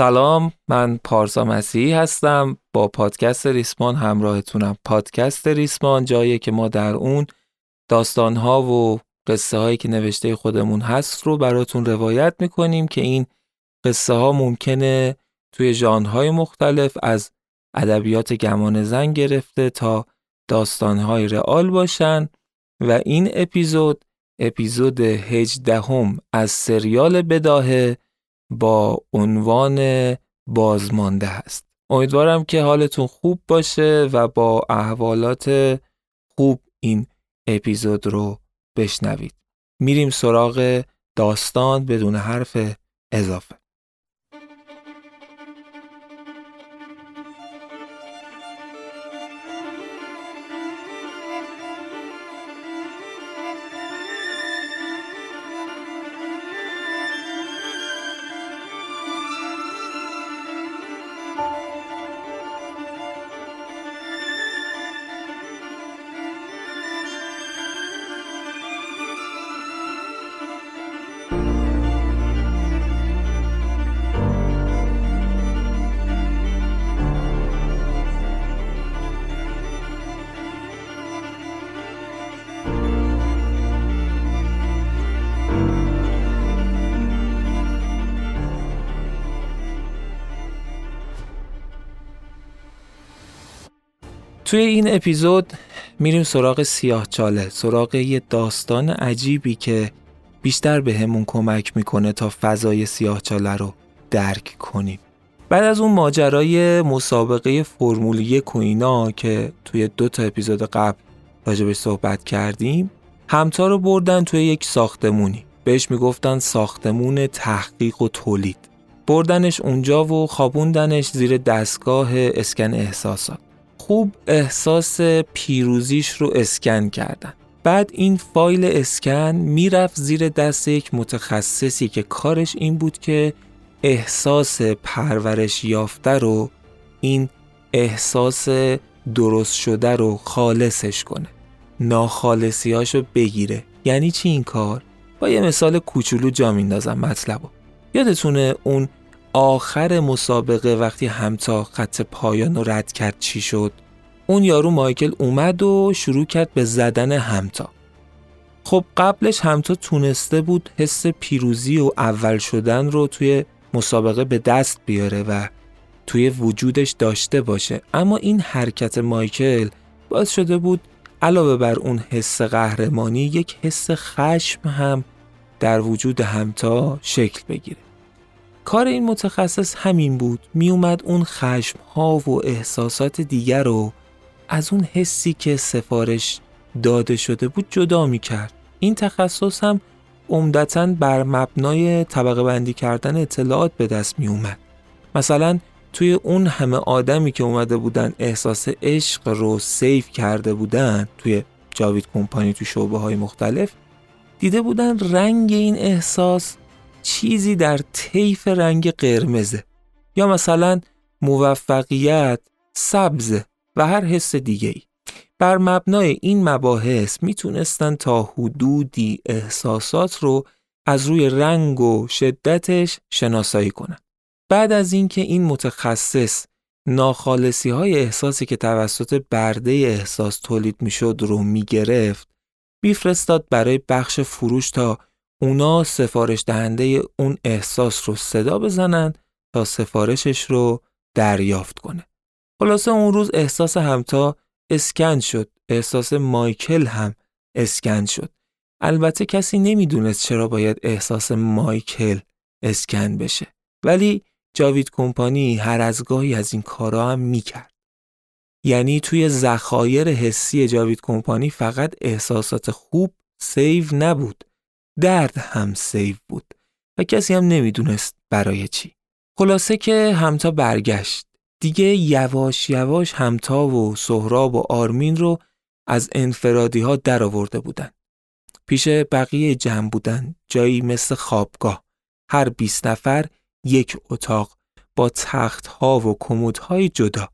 سلام من پارسا مسیحی هستم. با پادکست ریسمان همراهتونم. پادکست ریسمان جایی که ما در اون داستانها و قصه هایی که نوشته خودمون هست رو براتون روایت می‌کنیم که این قصه ها ممکنه توی ژانرهای مختلف از ادبیات گمان زن گرفته تا داستانهای رئال باشن. و این اپیزود اپیزود هجدهم از سریال بداهه با عنوان بازمانده هست. امیدوارم که حالتون خوب باشه و با احوالات خوب این اپیزود رو بشنوید. میریم سراغ داستان بدون حرف اضافه. توی این اپیزود میریم سراغ سیاه چاله سراغ یه داستان عجیبی که بیشتر به همون کمک می‌کنه تا فضای سیاه چاله رو درک کنیم. بعد از اون ماجرای مسابقه فرمول یک و که توی دو تا اپیزود قبل راجبش صحبت کردیم همتا رو بردن توی یک ساختمونی. بهش می‌گفتن ساختمون تحقیق و تولید. بردنش اونجا و خوابوندنش زیر دستگاه اسکن احساسات. خوب احساس پیروزیش رو اسکن کردن. بعد این فایل اسکن می‌رفت زیر دست یک متخصصی که کارش این بود که احساس پرورش یافته رو این احساس درست شده رو خالصش کنه. ناخالصیاشو بگیره. یعنی چی این کار؟ با یه مثال کوچولو جا میندازم مطلبو. یادتونه اون آخر مسابقه وقتی همتا خط پایان رو رد کرد چی شد؟ اون یارو مایکل اومد و شروع کرد به زدن همتا. خب قبلش همتا تونسته بود حس پیروزی و اول شدن رو توی مسابقه به دست بیاره و توی وجودش داشته باشه. اما این حرکت مایکل باعث شده بود علاوه بر اون حس قهرمانی یک حس خشم هم در وجود همتا شکل بگیره. کار این متخصص همین بود. میومد اون خشم ها و احساسات دیگر رو از اون حسی که سفارش داده شده بود جدا می کرد. این تخصص هم عمدتا بر مبنای طبقه بندی کردن اطلاعات به دست می اومد. مثلا توی اون همه آدمی که اومده بودن احساس عشق رو سیف کرده بودن توی جاوید کمپانی تو شعبه های مختلف دیده بودن رنگ این احساس چیزی در طیف رنگ قرمزه یا مثلا موفقیت سبزه و هر حس دیگه ای. بر مبنای این مباحث می‌تونستن تا حدودی احساسات رو از روی رنگ و شدتش شناسایی کنن. بعد از اینکه این متخصص ناخالصی های احساسی که توسط برده احساس تولید می‌شد رو می‌گرفت میفرستاد برای بخش فروش تا اونا سفارش دهنده اون احساس رو صدا بزنن تا سفارشش رو دریافت کنه. خلاصه اون روز احساس همتا اسکن شد. احساس مایکل هم اسکن شد. البته کسی نمی‌دونست چرا باید احساس مایکل اسکن بشه. ولی جاوید کمپانی هر از گاهی از این کارا هم می‌کرد. یعنی توی ذخایر حسی جاوید کمپانی فقط احساسات خوب save نبود. درد هم save بود و کسی هم نمی‌دونست برای چی. خلاصه که همتا برگشت. دیگه یواش یواش همتا و سهراب و آرمین رو از انفرادی ها در آورده بودن. پیش بقیه جمع بودن جایی مثل خوابگاه. هر 20 نفر یک اتاق با تخت ها و کمود های جدا.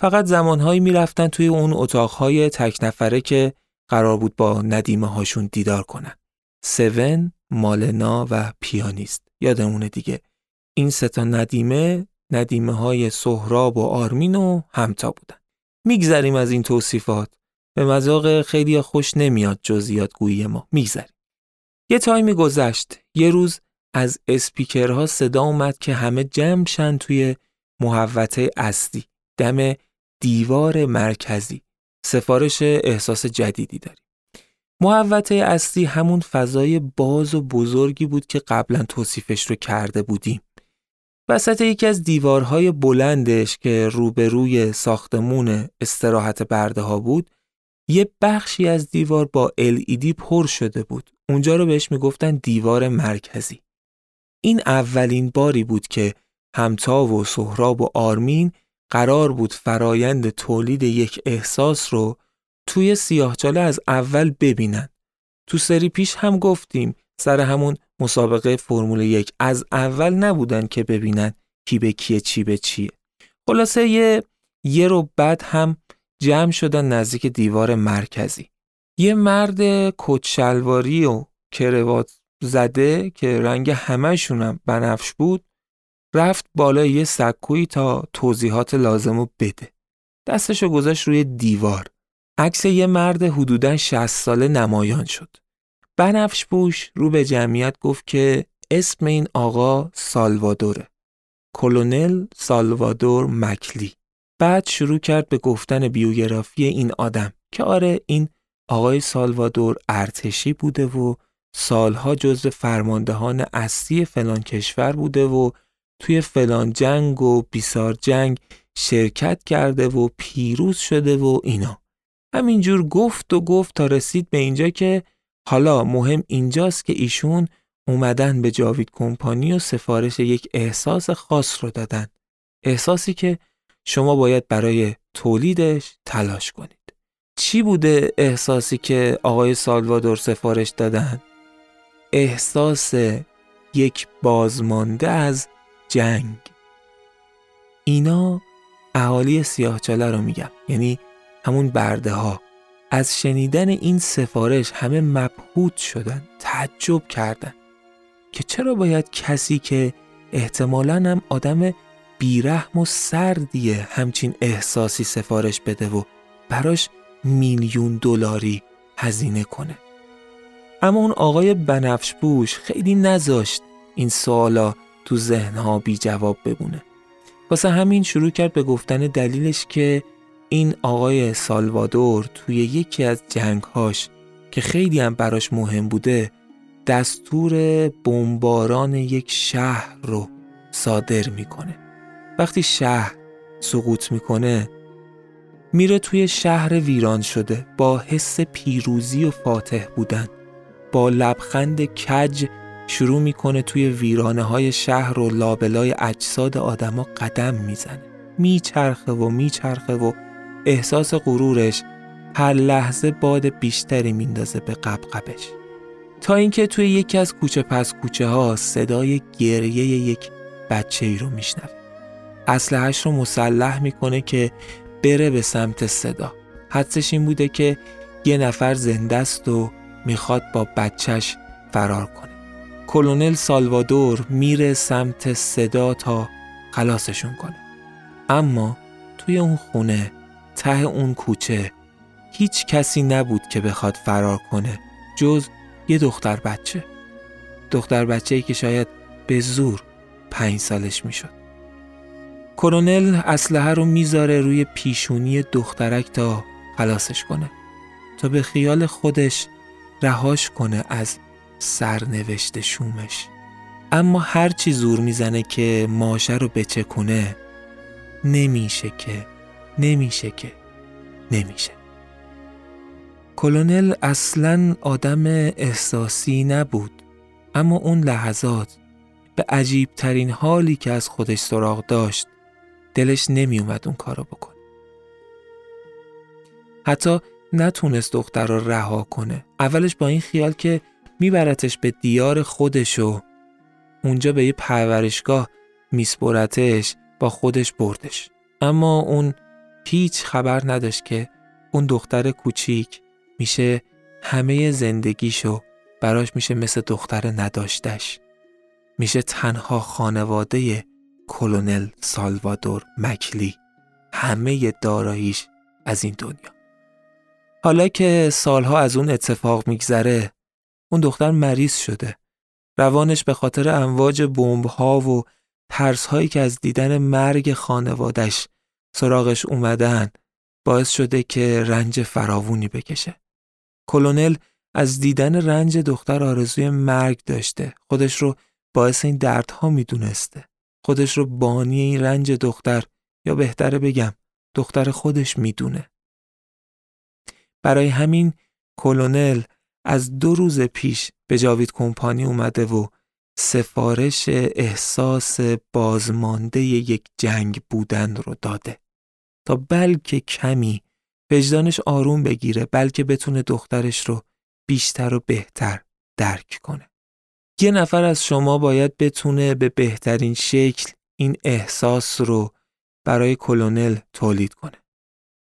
فقط زمانهایی می‌رفتن توی اون اتاقهای تک نفره که قرار بود با ندیمه هاشون دیدار کنن. سون، مالنا و پیانیست یادمونه دیگه این ستا ندیمه ندیمه های سهراب و آرمین و همتا بودن. میگذریم از این توصیفات. به مذاق خیلی خوش نمیاد جزئیات گویی ما. میگذریم. یه تایمی گذشت. یه روز از اسپیکرها صدا اومد که همه جمع شن توی محوطه اصلی دم دیوار مرکزی سفارش احساس جدیدی داریم محوطه اصلی همون فضای باز و بزرگی بود که قبلا توصیفش رو کرده بودیم وسط یکی از دیوارهای بلندش که روبروی ساختمون استراحت برده ها بود یه بخشی از دیوار با LED پر شده بود اونجا رو بهش می‌گفتن دیوار مرکزی این اولین باری بود که همتا و سهراب و آرمین قرار بود فرایند تولید یک احساس رو توی سیاهچاله از اول ببینن. تو سری پیش هم گفتیم سر همون مسابقه فرمول یک از اول نبودن که ببینن کی به کیه چی به چیه. خلاصه یه یه رو بعد هم جمع شدن نزدیک دیوار مرکزی. یه مرد کچلواری و کروات زده که رنگ همهشونم بنفش بود رفت بالای یه سکویی تا توضیحات لازم رو بده. دستشو گذاشت روی دیوار. عکس یه مرد حدوداً 60 ساله نمایان شد. بنفش پوش رو به جمعیت گفت که اسم این آقا سالوادوره. کلونل سالوادور مکلی. بعد شروع کرد به گفتن بیوگرافی این آدم که آره این آقای سالوادور ارتشی بوده و سالها جزو فرماندهان اصلی فلان کشور بوده و توی فلان جنگ و بیسار جنگ شرکت کرده و پیروز شده و اینا همینجور گفت و گفت تا رسید به اینجا که حالا مهم اینجاست که ایشون اومدن به جاوید کمپانی و سفارش یک احساس خاص رو دادن. احساسی که شما باید برای تولیدش تلاش کنید. چی بوده احساسی که آقای سالوادور سفارش دادن؟ احساس یک بازمانده از جنگ. اینا اهالی سیاهچاله رو میگم. یعنی همون برده ها از شنیدن این سفارش همه مبهوت شدن تعجب کردن که چرا باید کسی که احتمالا هم آدم بیرحم و سردیه همچین احساسی سفارش بده و براش میلیون دلاری هزینه کنه. اما اون آقای بنفش بوش خیلی نذاشت این سوالا تو ذهنها بی جواب بمونه. واسه همین شروع کرد به گفتن دلیلش که این آقای سالوادور توی یکی از جنگهاش که خیلی هم براش مهم بوده دستور بمباران یک شهر رو صادر می‌کنه. وقتی شهر سقوط می‌کنه میره توی شهر ویران شده. با حس پیروزی و فاتح بودن. با لبخند کج شروع می‌کنه توی ویرانه های شهر و لابلای اجساد آدما قدم می‌زنه. میچرخه و میچرخه و احساس غرورش هر لحظه باد بیشتری میندازه به قبقبش. تا اینکه توی یکی از کوچه پس کوچه ها صدای گریه یک بچه ای رو میشنوه. اسلحهش رو مسلح می‌کنه که بره به سمت صدا. حدسش این بوده که یه نفر زنده است و می‌خواد با بچهش فرار کنه. کلونل سالوادور میره سمت صدا تا خلاصشون کنه. اما توی اون خونه ته اون کوچه. هیچ کسی نبود که بخواد فرار کنه جز یه دختر بچه. دختر بچه ای که شاید به زور پنج سالش می‌شد. کرونل اسلحه رو می‌ذاره روی پیشونی دخترک تا خلاصش کنه. تا به خیال خودش رهاش کنه از سرنوشت شومش. اما هرچی زور می‌زنه که ماشه رو بچکونه نمیشه که نمیشه که. نمیشه. کلونل اصلا آدم احساسی نبود اما اون لحظات به عجیب ترین حالی که از خودش سراغ داشت دلش نمی اومد اون کارو بکنه. حتی نتونست دختر رو رها کنه. اولش با این خیال که میبرتش به دیار خودش و اونجا به یه پرورشگاه میسپرتش با خودش بردش. اما اون هیچ خبر نداشت که اون دختر کوچیک میشه همه زندگیشو براش میشه مثل دختر نداشتش. میشه تنها خانواده کلونل سالوادور مکلی. همه داراییش از این دنیا. حالا که سالها از اون اتفاق میگذره اون دختر مریض شده. روانش به خاطر امواج بمب ها و ترس هایی که از دیدن مرگ خانوادش سراغش اومدن باعث شده که رنج فراوونی بکشه. کلونل از دیدن رنج دختر آرزوی مرگ داشته. خودش رو باعث این دردها می‌دونسته. خودش رو بانی این رنج دختر یا بهتره بگم دختر خودش می‌دونه. برای همین کلونل از دو روز پیش به جاوید کمپانی اومده و سفارش احساس بازمانده یک جنگ بودن رو داده تا بلکه کمی وجدانش آروم بگیره بلکه بتونه دخترش رو بیشتر و بهتر درک کنه. یه نفر از شما باید بتونه به بهترین شکل این احساس رو برای کلونل تولید کنه.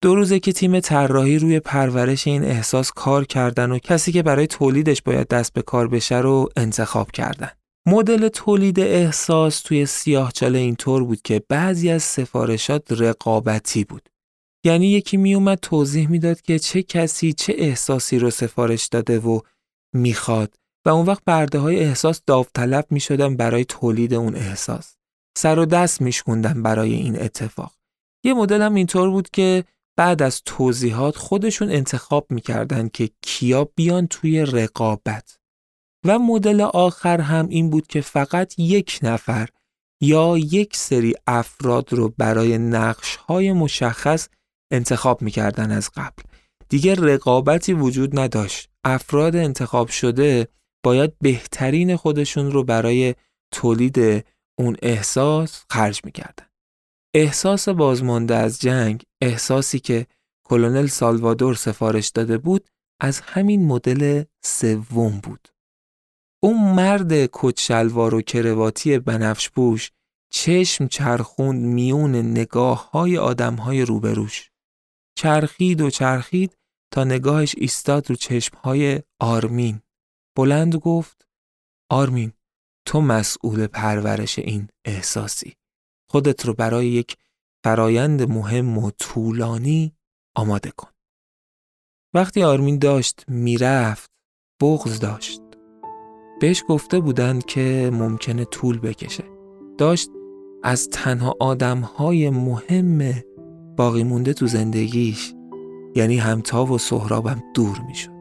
دو روزه که تیم طراحی روی پرورش این احساس کار کردن و کسی که برای تولیدش باید دست به کار بشه رو انتخاب کردن. مدل تولید احساس توی سیاهچاله اینطور بود که بعضی از سفارشات رقابتی بود. یعنی یکی میومد توضیح می‌داد که چه کسی چه احساسی رو سفارش داده و می‌خواد و اون وقت برده های احساس داوطلب می‌شدن برای تولید اون احساس. سر و دست میشکوندن برای این اتفاق. یه مدل هم اینطور بود که بعد از توضیحات خودشون انتخاب می‌کردن که کیا بیان توی رقابت. و مدل آخر هم این بود که فقط یک نفر یا یک سری افراد رو برای نقش های مشخص انتخاب می‌کردن از قبل. دیگه رقابتی وجود نداشت. افراد انتخاب شده باید بهترین خودشون رو برای تولید اون احساس خرج می‌کردن. احساس بازمانده از جنگ، احساسی که کلونل سالوادور سفارش داده بود، از همین مدل سوم بود. اون مرد کچلوار و کرواتی بنفش پوش چشم چرخوند میون نگاه های آدم های روبروش. چرخید و چرخید تا نگاهش ایستاد رو چشم های آرمین. بلند گفت آرمین تو مسئول پرورش این احساسی. خودت رو برای یک فرایند مهم و طولانی آماده کن. وقتی آرمین داشت می‌رفت بغز داشت. بهش گفته بودند که ممکنه طول بکشه. داشت از تنها آدمهای مهم باقی مونده تو زندگیش یعنی همتا و سهرابم دور می‌شد.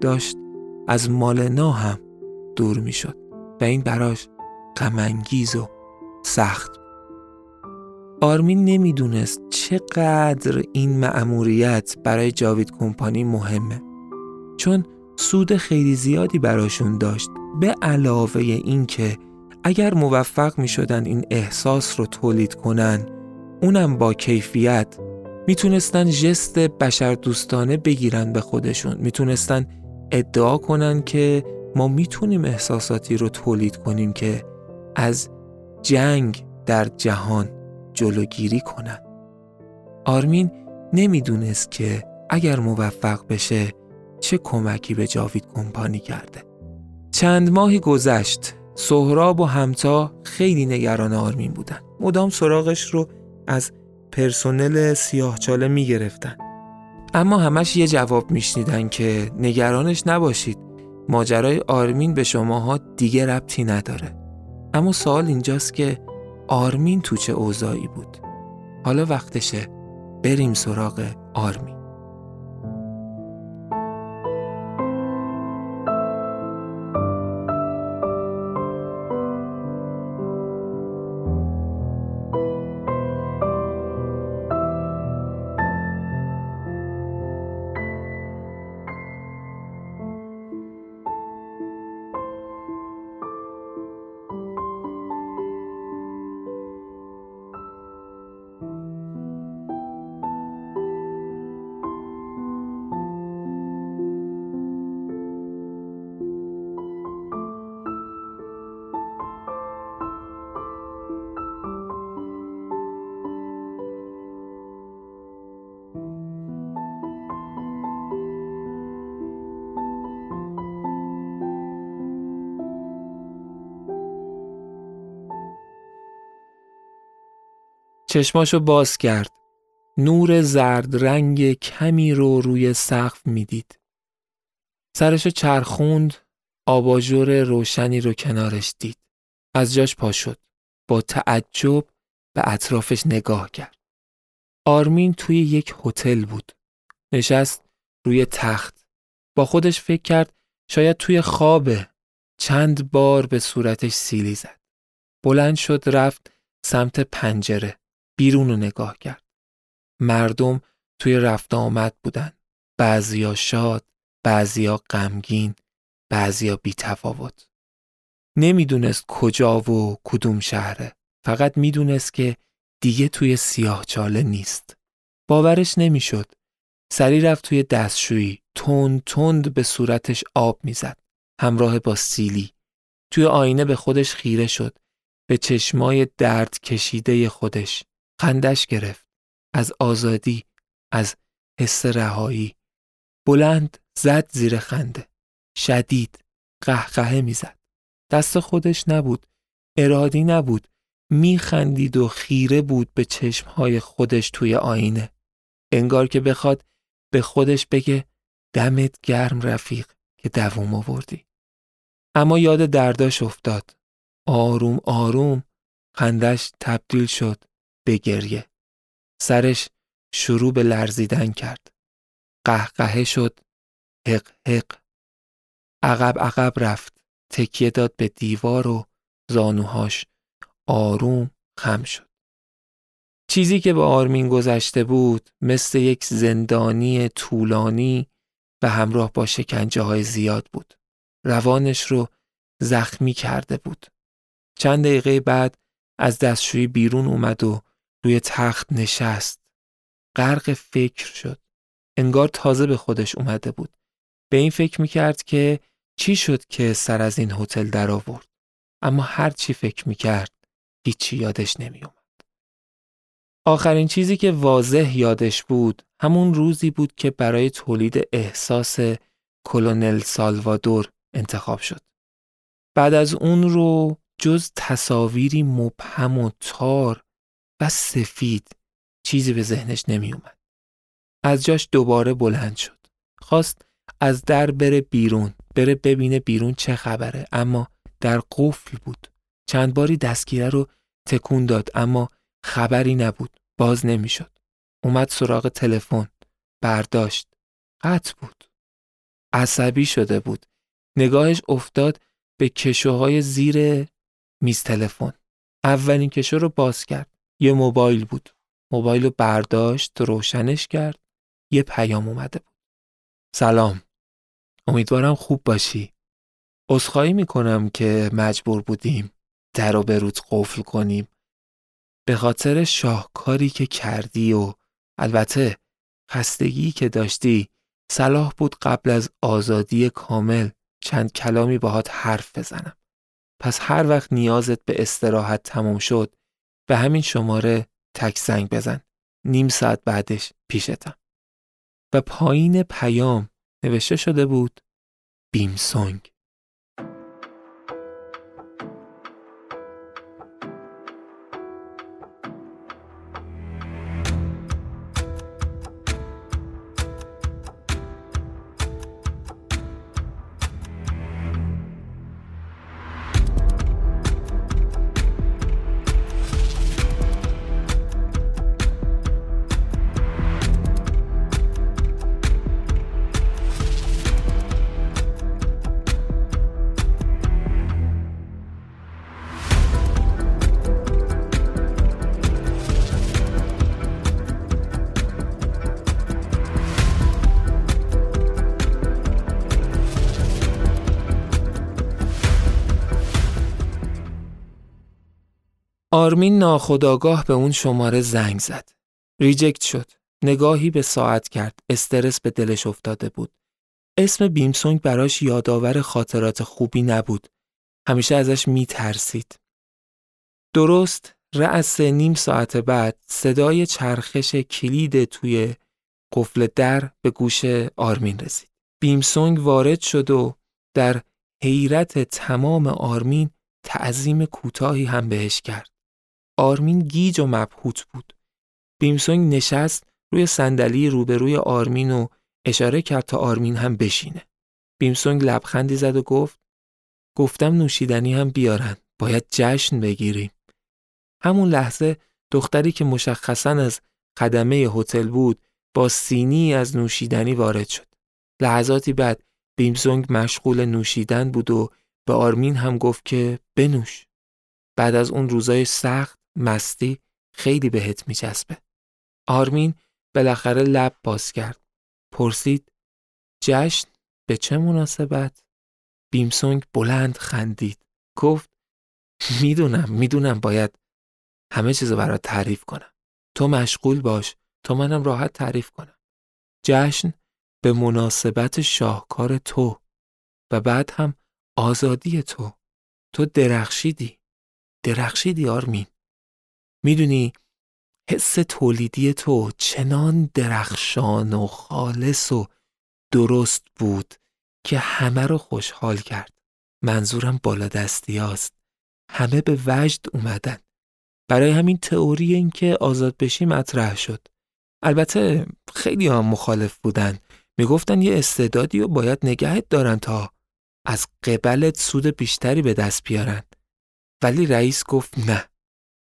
داشت از مالنا هم دور می‌شد و این براش غمانگیز و سخت آرمین نمی‌دونست چقدر این مأموریت برای جاوید کمپانی مهمه چون سود خیلی زیادی براشون داشت به علاوه اینکه اگر موفق می شدن این احساس رو تولید کنن اونم با کیفیت می‌تونستن جست بشر دوستانه بگیرن به خودشون. می‌تونستن ادعا کنن که ما می‌تونیم احساساتی رو تولید کنیم که از جنگ در جهان جلوگیری کنن. آرمین نمی‌دونست که اگر موفق بشه چه کمکی به جاوید کمپانی کرده. چند ماهی گذشت سهراب و همتا خیلی نگران آرمین بودن. مدام سراغش رو از پرسنل سیاهچاله می گرفتن. اما همش یه جواب میشنیدن که نگرانش نباشید ماجرای آرمین به شماها دیگه ربطی نداره. اما سوال اینجاست که آرمین تو چه اوضاعی بود؟ حالا وقتشه بریم سراغ آرمین. چشماشو باز کرد. نور زرد رنگ کمی رو روی سقف می‌دید. سرشو چرخوند آباژور روشنی رو کنارش دید. از جاش پا شد. با تعجب به اطرافش نگاه کرد. آرمین توی یک هتل بود. نشست روی تخت. با خودش فکر کرد شاید توی خوابه. چند بار به صورتش سیلی زد. بلند شد رفت سمت پنجره. بیرون رو نگاه کرد. مردم توی رفت آمد بودن. بعضیا شاد، بعضیا غمگین، بعضیا بی تفاوت. نمی‌دونست کجا و کدوم شهره. فقط می‌دونست که دیگه توی سیاه چاله نیست. باورش نمی‌شد. سری رفت توی دستشویی تند تند به صورتش آب می‌زد. همراه با سیلی. توی آینه به خودش خیره شد. به چشمای درد کشیده خودش. خندش گرفت. از آزادی. از حس رهایی. بلند زد زیر خنده. شدید. قهقهه می‌زد. دست خودش نبود. ارادی نبود. میخندید و خیره بود به چشمهای خودش توی آینه. انگار که بخواد به خودش بگه دمت گرم رفیق که دووم آوردی. اما یاد درداش افتاد. آروم آروم خندش تبدیل شد به گریه. سرش شروع به لرزیدن کرد. قهقهه شد. حق حق. عقب عقب رفت. تکیه داد به دیوار و زانوهاش آروم خم شد. چیزی که به آرمین گذشته بود مثل یک زندانی طولانی و همراه با شکنجه های زیاد بود. روانش رو زخمی کرده بود. چند دقیقه بعد از دستشویی بیرون اومد و روی تخت نشست. غرق فکر شد. انگار تازه به خودش اومده بود. به این فکر می‌کرد که چی شد که سر از این هتل در آورد. اما هر چی فکر می‌کرد هیچی یادش نمیومد. آخرین چیزی که واضح یادش بود همون روزی بود که برای تولید احساس کلونل سالوادور انتخاب شد. بعد از اون رو جز تصاویری مبهم و تار و سفید چیزی به ذهنش نمی اومد. از جاش دوباره بلند شد. خواست از در بره بیرون بره ببینه بیرون چه خبره اما در قفل بود. چند باری دستگیره رو تکون داد اما خبری نبود. باز نمی‌شد. اومد سراغ تلفن. برداشت. قطع بود. عصبی شده بود. نگاهش افتاد به کشوهای زیر میز تلفن. اولین کشو رو باز کرد. یه موبایل بود. موبایل رو برداشت روشنش کرد. یه پیام اومده بود. سلام. امیدوارم خوب باشی. عذرخواهی می‌کنم که مجبور بودیم در رو به روت قفل کنیم. به خاطر شاهکاری که کردی و البته خستگی که داشتی صلاح بود قبل از آزادی کامل چند کلامی باهات حرف بزنم. پس هر وقت نیازت به استراحت تمام شد به همین شماره تک زنگ بزن. نیم ساعت بعدش پیشتم. و پایین پیام نوشته شده بود بیم آرمین ناخداگاه به اون شماره زنگ زد. ریجکت شد. نگاهی به ساعت کرد. استرس به دلش افتاده بود. اسم بیمسونگ براش یادآور خاطرات خوبی نبود. همیشه ازش می ترسید. درست رأس نیم ساعت بعد صدای چرخش کلید توی قفل در به گوش آرمین رسید. بیمسونگ وارد شد و در حیرت تمام آرمین تعظیم کوتاهی هم بهش کرد. آرمین گیج و مبهوت بود. بیمسونگ نشست روی صندلی روبروی آرمین و اشاره کرد تا آرمین هم بشینه. بیمسونگ لبخندی زد و گفت گفتم نوشیدنی هم بیارن. باید جشن بگیریم. همون لحظه دختری که مشخصا از خدمه هتل بود با سینی از نوشیدنی وارد شد. لحظاتی بعد بیمسونگ مشغول نوشیدن بود و به آرمین هم گفت که بنوش. بعد از اون روزای سخت مستی خیلی بهت میچسبه. آرمین بالاخره لب باز کرد. پرسید جشن به چه مناسبت؟ بیمسونگ بلند خندید. گفت می‌دونم می‌دونم باید همه چیزو برات تعریف کنم. تو مشغول باش تا منم راحت تعریف کنم. جشن به مناسبت شاهکار تو و بعد هم آزادی تو. تو درخشیدی. درخشیدی آرمین. می‌دونی حس تولیدی تو چنان درخشان و خالص و درست بود که همه رو خوشحال کرد. منظورم بالا دستی هاست. همه به وجد اومدن. برای همین تئوری اینکه آزاد بشی مطرح شد. البته خیلی هم مخالف بودن. می‌گفتن یه استعدادی رو باید نگهت دارن تا از قبلت سود بیشتری به دست بیارن. ولی رئیس گفت نه.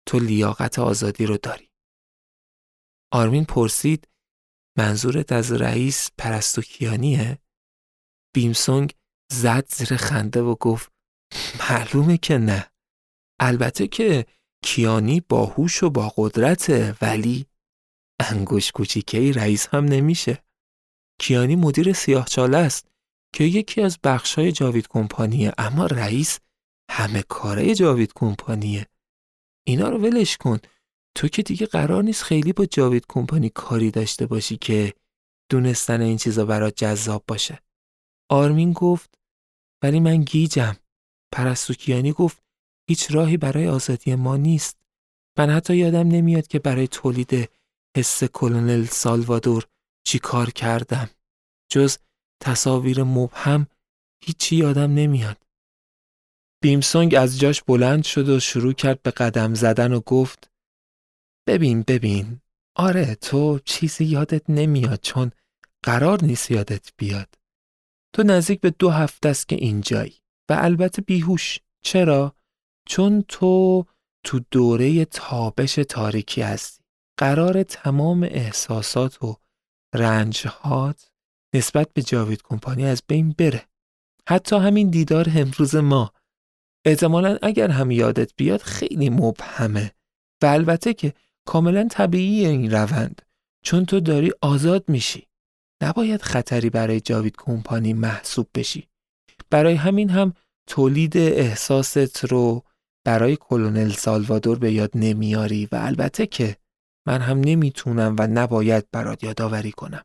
تو لیاقت آزادی رو داری. آرمین پرسید منظورت از رئیس پرستوکیانیه؟ بیمسونگ زد زیر خنده و گفت معلومه که نه. البته که کیانی باهوش و با قدرته ولی انگوش کوچیکه رئیس هم نمیشه. کیانی مدیر سیاهچاله است که یکی از بخشای جاوید کمپانیه اما رئیس همه کاره جاوید کمپانیه. اینا رو ولش کن. تو که دیگه قرار نیست خیلی با جاوید کمپانی کاری داشته باشی که دونستن این چیزا برات جذاب باشه. آرمین گفت ولی من گیجم. پرستوکیانی گفت هیچ راهی برای آزادی ما نیست. من حتی یادم نمیاد که برای تولید حس کلونل سالوادور چی کار کردم. جز تصاویر مبهم هیچی یادم نمیاد. بیمسونگ از جاش بلند شد و شروع کرد به قدم زدن و گفت ببین ببین. آره تو چیزی یادت نمیاد چون قرار نیست یادت بیاد. تو نزدیک به دو هفته است که اینجایی و البته بیهوش. چرا؟ چون تو تو دوره تابش تاریکی هستی. قرار تمام احساسات و رنجهات نسبت به جاوید کمپانی از بین بره. حتی همین دیدار امروز ما. احتمالا اگر هم یادت بیاد خیلی مبهمه. و البته که کاملا طبیعی این روند. چون تو داری آزاد میشی. نباید خطری برای جاوید کمپانی محسوب بشی. برای همین هم تولید احساست رو برای کلونل سالوادور به یاد نمیاری و البته که من هم نمی‌تونم و نباید برات یادآوری کنم.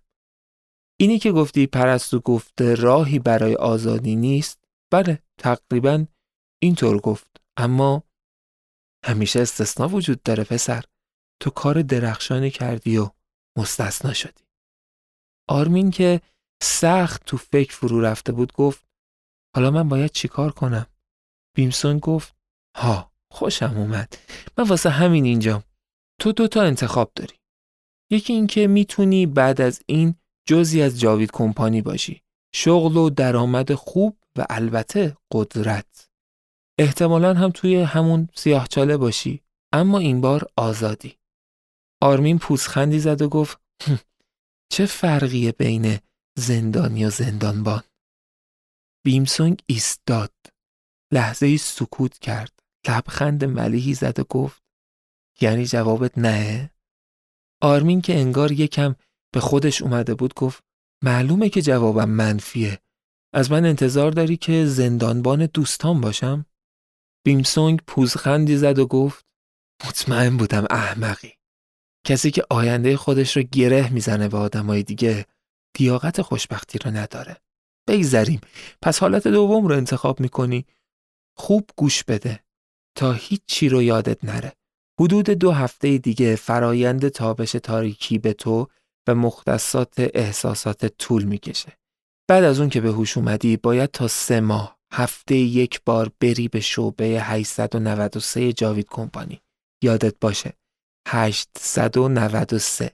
اینی که گفتی پرستو گفته راهی برای آزادی نیست؟ بله تقریبا اینطور گفت. اما همیشه استثنا وجود داره پسر. تو کار درخشانی کردی و مستثنا شدی. آرمین که سخت تو فکر فرو رفته بود گفت حالا من باید چیکار کنم؟ بیمسون گفت ها خوشم اومد. من واسه همین اینجام تو دو تا انتخاب داری. یکی اینکه می‌تونی بعد از این جزی از جاوید کمپانی باشی. شغل و درآمد خوب و البته قدرت. احتمالا هم توی همون سیاهچاله باشی. اما این بار آزادی. آرمین پوزخندی زد و گفت چه فرقیه بین زندانی و زندانبان؟ بیمسونگ ایستاد. لحظه ای سکوت کرد. لبخند ملیحی زد و گفت یعنی جوابت نه؟ آرمین که انگار یکم به خودش اومده بود گفت معلومه که جوابم منفیه. از من انتظار داری که زندانبان دوستان باشم؟ بیمسونگ پوزخندی زد و گفت مطمئن بودم احمقی. کسی که آینده خودش رو گره می‌زنه به آدمای دیگه دیاقت خوشبختی رو نداره. بگذریم. پس حالت دوم رو انتخاب می‌کنی. خوب گوش بده. تا هیچی رو یادت نره. حدود دو هفته دیگه فرایند تابش تاریکی به تو و مختصات احساسات طول می‌کشه. بعد از اون که به هوش اومدی باید تا سه ماه هفته یک بار بری به شعبه 893 جاوید کمپانی. یادت باشه 893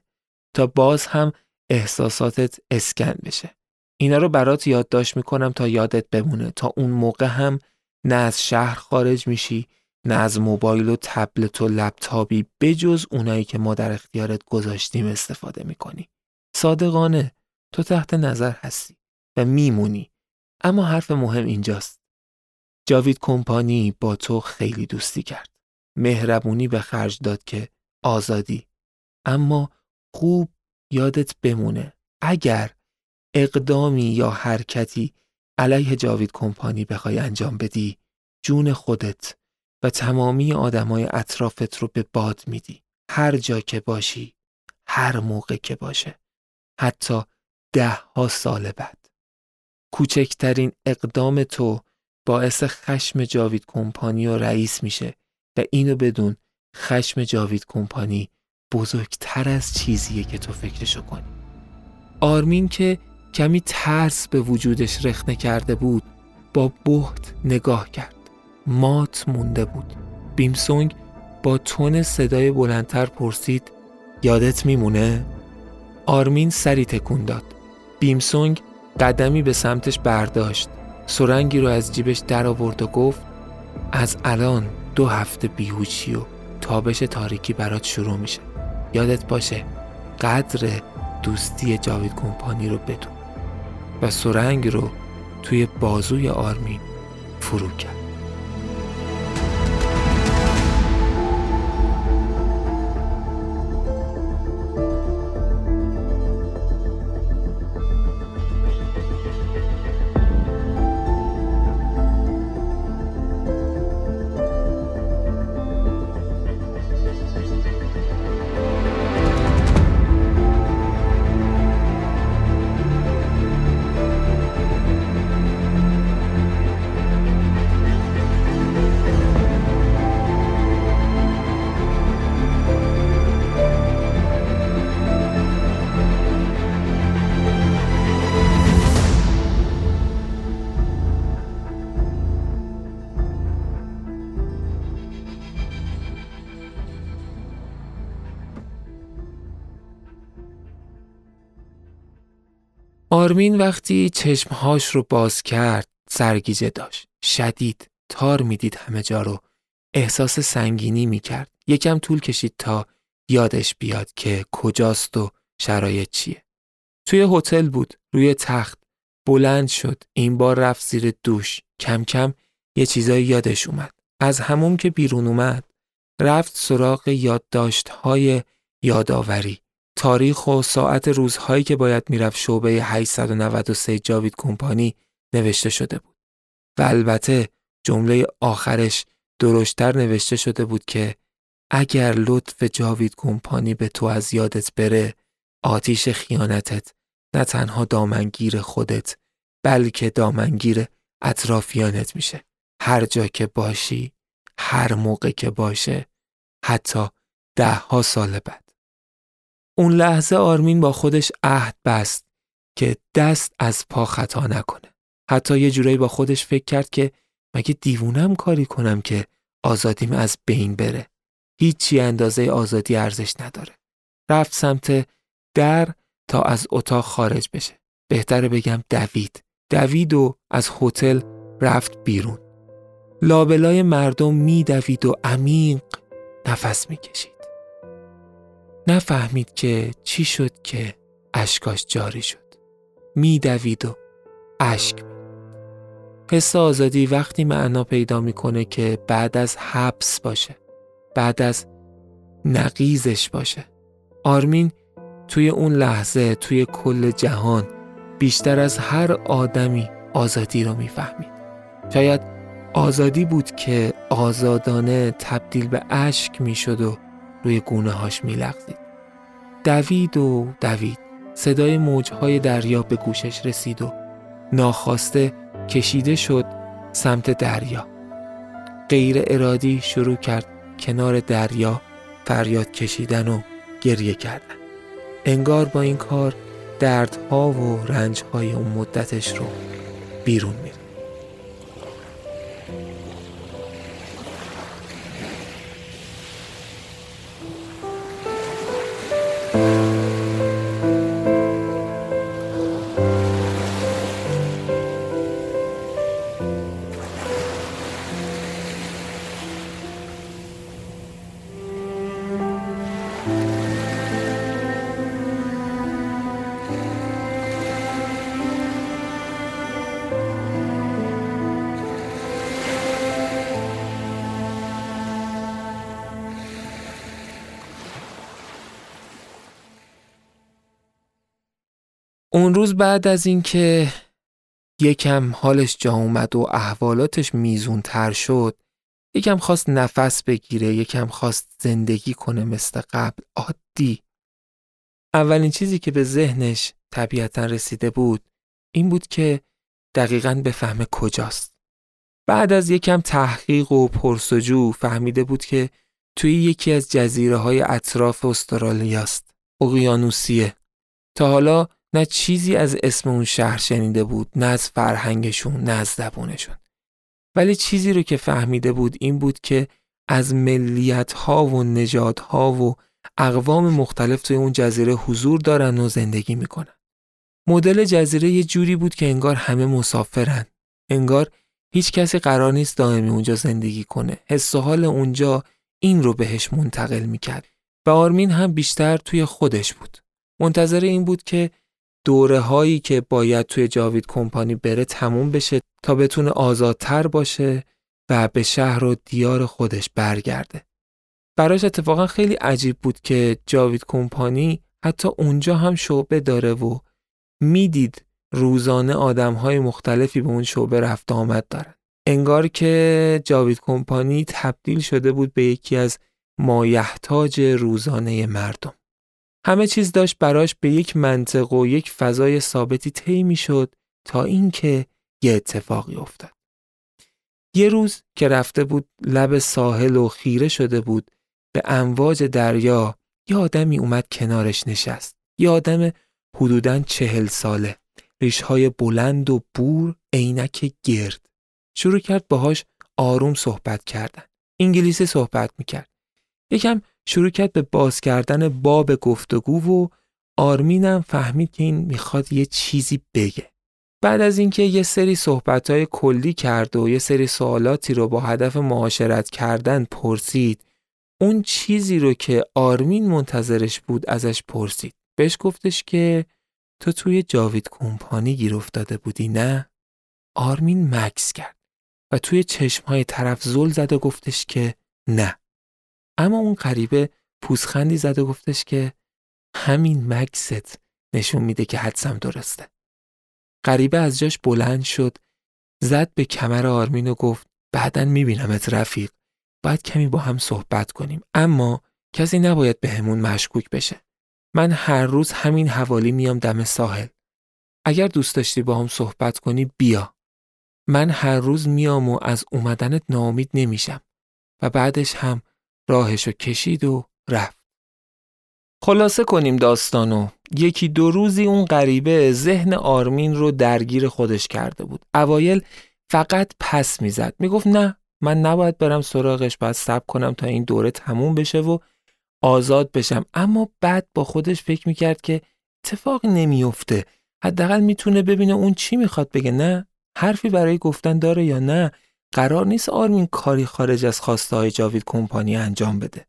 تا باز هم احساساتت اسکن بشه. اینا رو برات یادداشت می‌کنم تا یادت بمونه. تا اون موقع هم نه از شهر خارج میشی نه از موبایل و تبلت و لپتاپی بجز اونایی که ما در اختیارت گذاشتیم استفاده می‌کنی. صادقانه تو تحت نظر هستی و میمونی. اما حرف مهم اینجاست. جاوید کمپانی با تو خیلی دوستی کرد. مهربونی به خرج داد که آزادی. اما خوب یادت بمونه اگر اقدامی یا حرکتی علیه جاوید کمپانی بخوای انجام بدی جون خودت و تمامی آدمای اطرافت رو به باد میدی. هر جا که باشی هر موقع که باشه. حتی ده ها سال بعد. کوچکترین اقدام تو باعث خشم جاوید کمپانی و رئیس میشه و اینو بدون خشم جاوید کمپانی بزرگتر از چیزیه که تو فکرشو کنی. آرمین که کمی ترس به وجودش رخنه کرده بود با بحت نگاه کرد. مات مونده بود. بیمسونگ با تون صدای بلندتر پرسید یادت میمونه؟ آرمین سری تکون داد. بیمسونگ قدمی به سمتش برداشت. سرنگی رو از جیبش در آورد و گفت از الان دو هفته بیهوشی و تابش تاریکی برات شروع میشه. یادت باشه قدر دوستی جاوید کمپانی رو بدون. و سرنگ رو توی بازوی آرمین فرو کرد. آرمین وقتی چشمهاش رو باز کرد سرگیجه داشت. شدید تار می‌دید همه جا رو. احساس سنگینی می‌کرد. یکم طول کشید تا یادش بیاد که کجاست و شرایط چیه. توی هتل بود روی تخت بلند شد این بار رفت زیر دوش کم کم یه چیزایی یادش اومد از همون که بیرون اومد رفت سراغ یادداشت های یادآوری تاریخ و ساعت روزهایی که باید می‌رفت شعبه 893 جاوید کمپانی نوشته شده بود. و البته جمله آخرش درشتر نوشته شده بود که اگر لطف جاوید کمپانی به تو از یادت بره آتیش خیانتت نه تنها دامنگیر خودت بلکه دامنگیر اطرافیانت میشه. هر جا که باشی، هر موقع که باشه، حتی ده ها سال بعد. اون لحظه آرمین با خودش عهد بست که دست از پا خطا نکنه. حتی یه جورایی با خودش فکر کرد که مگه دیوونم کاری کنم که آزادیم از بین بره. هیچی اندازه آزادی ارزش نداره. رفت سمت در تا از اتاق خارج بشه. بهتره بگم دوید. دوید و از هتل رفت بیرون. لابلای مردم میدوید و عمیق نفس می‌کشید. نفهمید که چی شد که اشکاش جاری شد. میدوید و اشک حس آزادی وقتی معنا پیدا می‌کنه که بعد از حبس باشه بعد از نقیزش باشه. آرمین توی اون لحظه توی کل جهان بیشتر از هر آدمی آزادی رو می‌فهمید. شاید آزادی بود که آزادانه تبدیل به اشک می‌شد و روی گونه هاش میلغزید. دوید و دوید. صدای موجهای دریا به گوشش رسید و ناخواسته کشیده شد سمت دریا. غیر ارادی شروع کرد کنار دریا فریاد کشیدن و گریه کردن. انگار با این کار دردها و رنجهای اون مدتش رو بیرون میره بعد از اینکه یکم حالش جا اومد و احوالاتش میزون تر شد یکم خواست نفس بگیره یکم خواست زندگی کنه مثل قبل عادی. اولین چیزی که به ذهنش طبیعتا رسیده بود این بود که دقیقا بفهمه کجاست. بعد از یکم تحقیق و پرسجو فهمیده بود که توی یکی از جزیره های اطراف استرالیاست اقیانوسیه. تا حالا نه چیزی از اسم اون شهر شنیده بود نه از فرهنگشون نه از زبونشون. ولی چیزی رو که فهمیده بود این بود که از ملیت ها و نجات ها و اقوام مختلف توی اون جزیره حضور دارن و زندگی می‌کنن. مدل جزیره یه جوری بود که انگار همه مسافرن. انگار هیچ کسی قرار نیست دائمی اونجا زندگی کنه. حس و حال اونجا این رو بهش منتقل می‌کرد. و آرمین هم بیشتر توی خودش بود. منتظر این بود که دوره هایی که باید توی جاوید کمپانی بره تموم بشه تا بتونه آزادتر باشه و به شهر و دیار خودش برگرده. براش اتفاقا خیلی عجیب بود که جاوید کمپانی حتی اونجا هم شعبه داره و می‌دید روزانه آدم های مختلفی به اون شعبه رفت آمد دارن. انگار که جاوید کمپانی تبدیل شده بود به یکی از مایحتاج روزانه مردم. همه چیز داشت براش به یک منطق و یک فضای ثابتی طی می‌شد تا اینکه یه اتفاقی افتاد. یه روز که رفته بود لب ساحل و خیره شده بود به امواج دریا یه آدمی اومد کنارش نشست. یه آدم حدوداً چهل ساله. ریشهای بلند و بور عینک گرد. شروع کرد باهاش آروم صحبت کردن. انگلیسی صحبت می‌کرد. یکم شروع کرد به باز کردن باب گفتگو و آرمینم فهمید که این می‌خواد یه چیزی بگه. بعد از اینکه یه سری صحبتهای کلی کرد و یه سری سوالاتی رو با هدف معاشرت کردن پرسید اون چیزی رو که آرمین منتظرش بود ازش پرسید. بهش گفتش که تو توی جاوید کمپانی گیر افتاده بودی نه؟ آرمین مکس کرد و توی چشمهای طرف زل زد و گفتش که نه. اما اون غریبه پوزخندی زد و گفتش که همین مکست نشون میده که حدسم درسته. غریبه از جاش بلند شد زد به کمر آرمین و گفت بعدا میبینمت رفیق باید کمی با هم صحبت کنیم. اما کسی نباید به همون مشکوک بشه. من هر روز همین حوالی میام دم ساحل. اگر دوست داشتی با هم صحبت کنی بیا. من هر روز میام و از اومدنت ناامید نمیشم. و بعدش هم راهشو کشید و رفت. خلاصه کنیم داستانو. یکی دو روزی اون غریبه ذهن آرمین رو درگیر خودش کرده بود. اوایل فقط پس می‌زد. می‌گفت نه من نباید برم سراغش باید صبر کنم تا این دوره تموم بشه و آزاد بشم. اما بعد با خودش فکر می‌کرد که اتفاق نمیفته حداقل می‌تونه ببینه اون چی می‌خواد بگه. نه حرفی برای گفتن داره یا نه؟ قرار نیست آرمین کاری خارج از خواسته های جاوید کمپانی انجام بده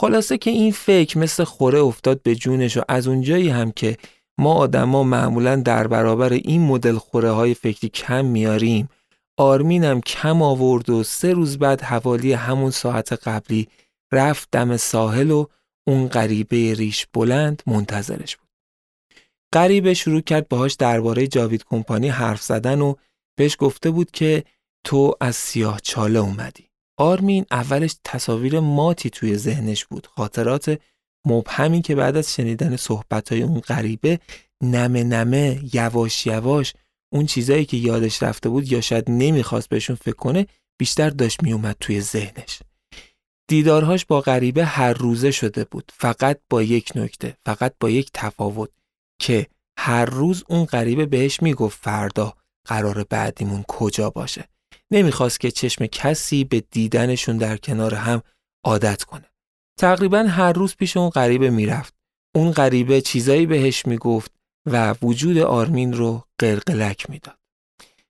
خلاصه که این فکر مثل خوره افتاد به جونش و از اونجایی هم که ما آدما معمولا در برابر این مدل خوره های فکری کم میاریم آرمینم کم آورد و سه روز بعد حوالی همون ساعت قبلی رفت دم ساحل و اون غریبه ریش بلند منتظرش بود. غریبه شروع کرد باهاش درباره جاوید کمپانی حرف زدن و بهش گفته بود که تو از سیاه چاله اومدی. آرمین اولش تصاویر ماتی توی ذهنش بود. خاطرات مبهمی که بعد از شنیدن صحبتهای اون غریبه نمه نمه یواش یواش اون چیزایی که یادش رفته بود یا شاید نمی‌خواست بهشون فکر کنه بیشتر داشت میومد توی ذهنش. دیدارهاش با غریبه هر روزه شده بود فقط با یک نکته فقط با یک تفاوت که هر روز اون غریبه بهش می‌گفت فردا قرار بعدیمون کجا باشه نمی‌خواست که چشم کسی به دیدنشون در کنار هم عادت کنه. تقریبا هر روز پیش اون غریبه می‌رفت. اون غریبه چیزایی بهش می‌گفت و وجود آرمین رو قلقلک می‌داد.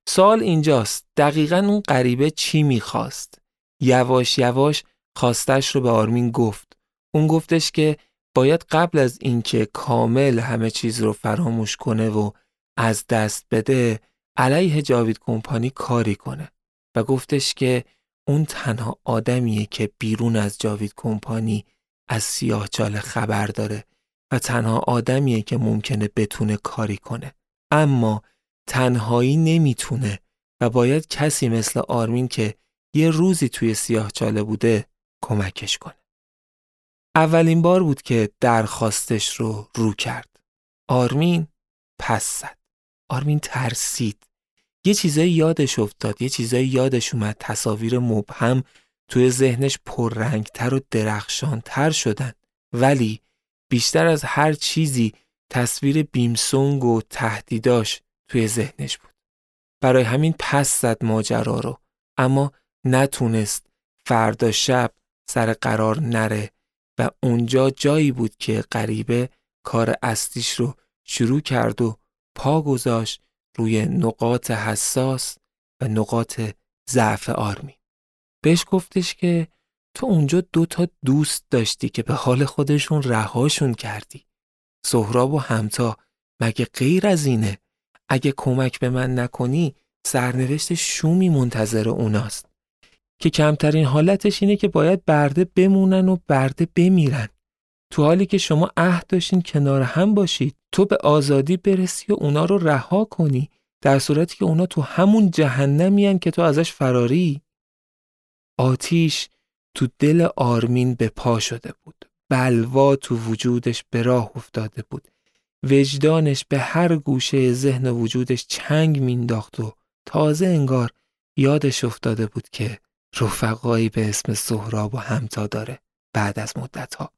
سال اینجاست دقیقا اون غریبه چی می‌خواست؟ یواش یواش خواستش رو به آرمین گفت. اون گفتش که باید قبل از اینکه کامل همه چیز رو فراموش کنه و از دست بده علیه جاوید کمپانی کاری کنه. و گفتش که اون تنها آدمیه که بیرون از جاوید کمپانی از سیاه چاله خبر داره و تنها آدمیه که ممکنه بتونه کاری کنه. اما تنهایی نمی‌تونه و باید کسی مثل آرمین که یه روزی توی سیاه چاله بوده کمکش کنه. اولین بار بود که درخواستش رو رو کرد. آرمین پس زد. آرمین ترسید. یه چیزایی یادش افتاد یه چیزایی یادش اومد تصاویر مبهم توی ذهنش پررنگتر و درخشانتر شدن. ولی بیشتر از هر چیزی تصویر بیمسونگ و تهدیداش توی ذهنش بود. برای همین پس زد ماجرا رو. اما نتونست فردا شب سر قرار نره و اونجا جایی بود که غریبه کار اصلیش رو شروع کرد و پا گذاشت روی نقاط حساس و نقاط ضعف آرمین. بهش گفتش که تو اونجا دو تا دوست داشتی که به حال خودشون رهاشون کردی. سهراب و همتا مگه غیر از اینه؟ اگه کمک به من نکنی سرنوشت شومی منتظر اوناست. که کمترین حالتش اینه که باید برده بمونن و برده بمیرن. تو حالی که شما عهد داشتین کنار هم باشید تو به آزادی برسی و اونا رو رها کنی در صورتی که اونا تو همون جهنمی که تو ازش فراری. آتیش تو دل آرمین به پا شده بود. بلوا تو وجودش به راه افتاده بود. وجدانش به هر گوشه ذهن وجودش چنگ مینداخت و تازه انگار یادش افتاده بود که رفقایی به اسم سهراب و همتا داره بعد از مدت ها.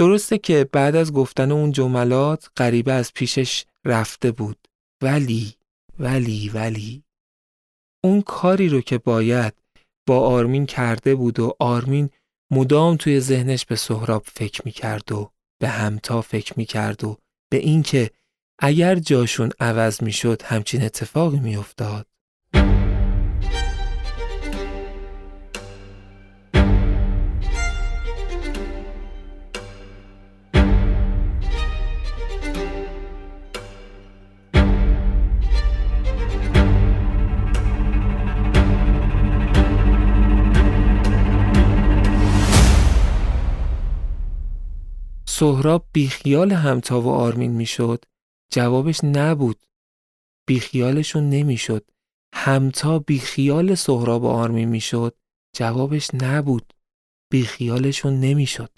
درسته که بعد از گفتن اون جملات غریبه از پیشش رفته بود. ولی ولی ولی. اون کاری رو که باید با آرمین کرده بود و آرمین مدام توی ذهنش به سهراب فکر می‌کرد و به همتا فکر می‌کرد و به اینکه اگر جاشون عوض می‌شد همچین اتفاقی میافتاد. سهراب بیخیال همتا و آرمین می‌شد. جوابش نبود. بیخیالشون نمی‌شد. همتا بیخیال سهراب و آرمین می‌شد. جوابش نبود. بیخیالشون نمی‌شد.